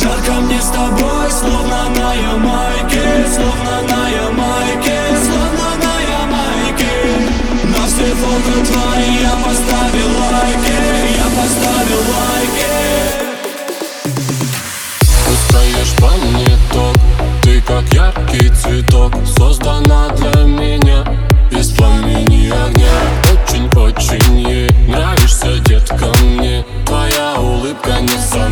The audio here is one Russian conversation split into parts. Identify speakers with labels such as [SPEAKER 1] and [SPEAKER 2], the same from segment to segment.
[SPEAKER 1] Жарко мне с тобой, словно на Ямайке Словно на Ямайке, словно на Ямайке. На все фото твои я поставил лайки Я поставил лайки.
[SPEAKER 2] Устаешь по мне ток Ты как яркий цветок Создана для меня пламени огня. Очень-очень ей Нравишься, детка, мне. Твоя улыбка, несомненно,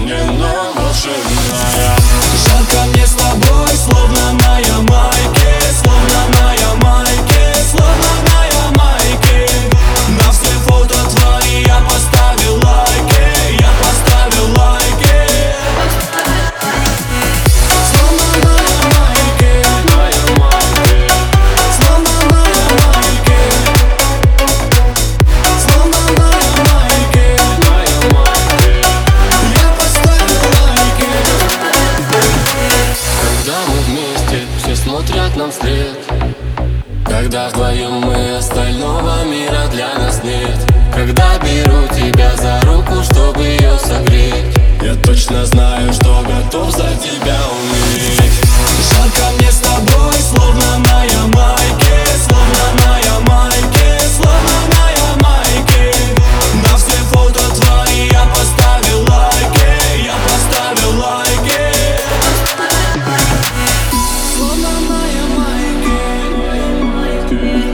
[SPEAKER 2] смотрят нам вслед. Когда вдвоем мы, остального мира для нас нет. Когда беру тебя за руку, чтобы ее согреть. Я точно знаю, что готов
[SPEAKER 1] Словно на Ямайке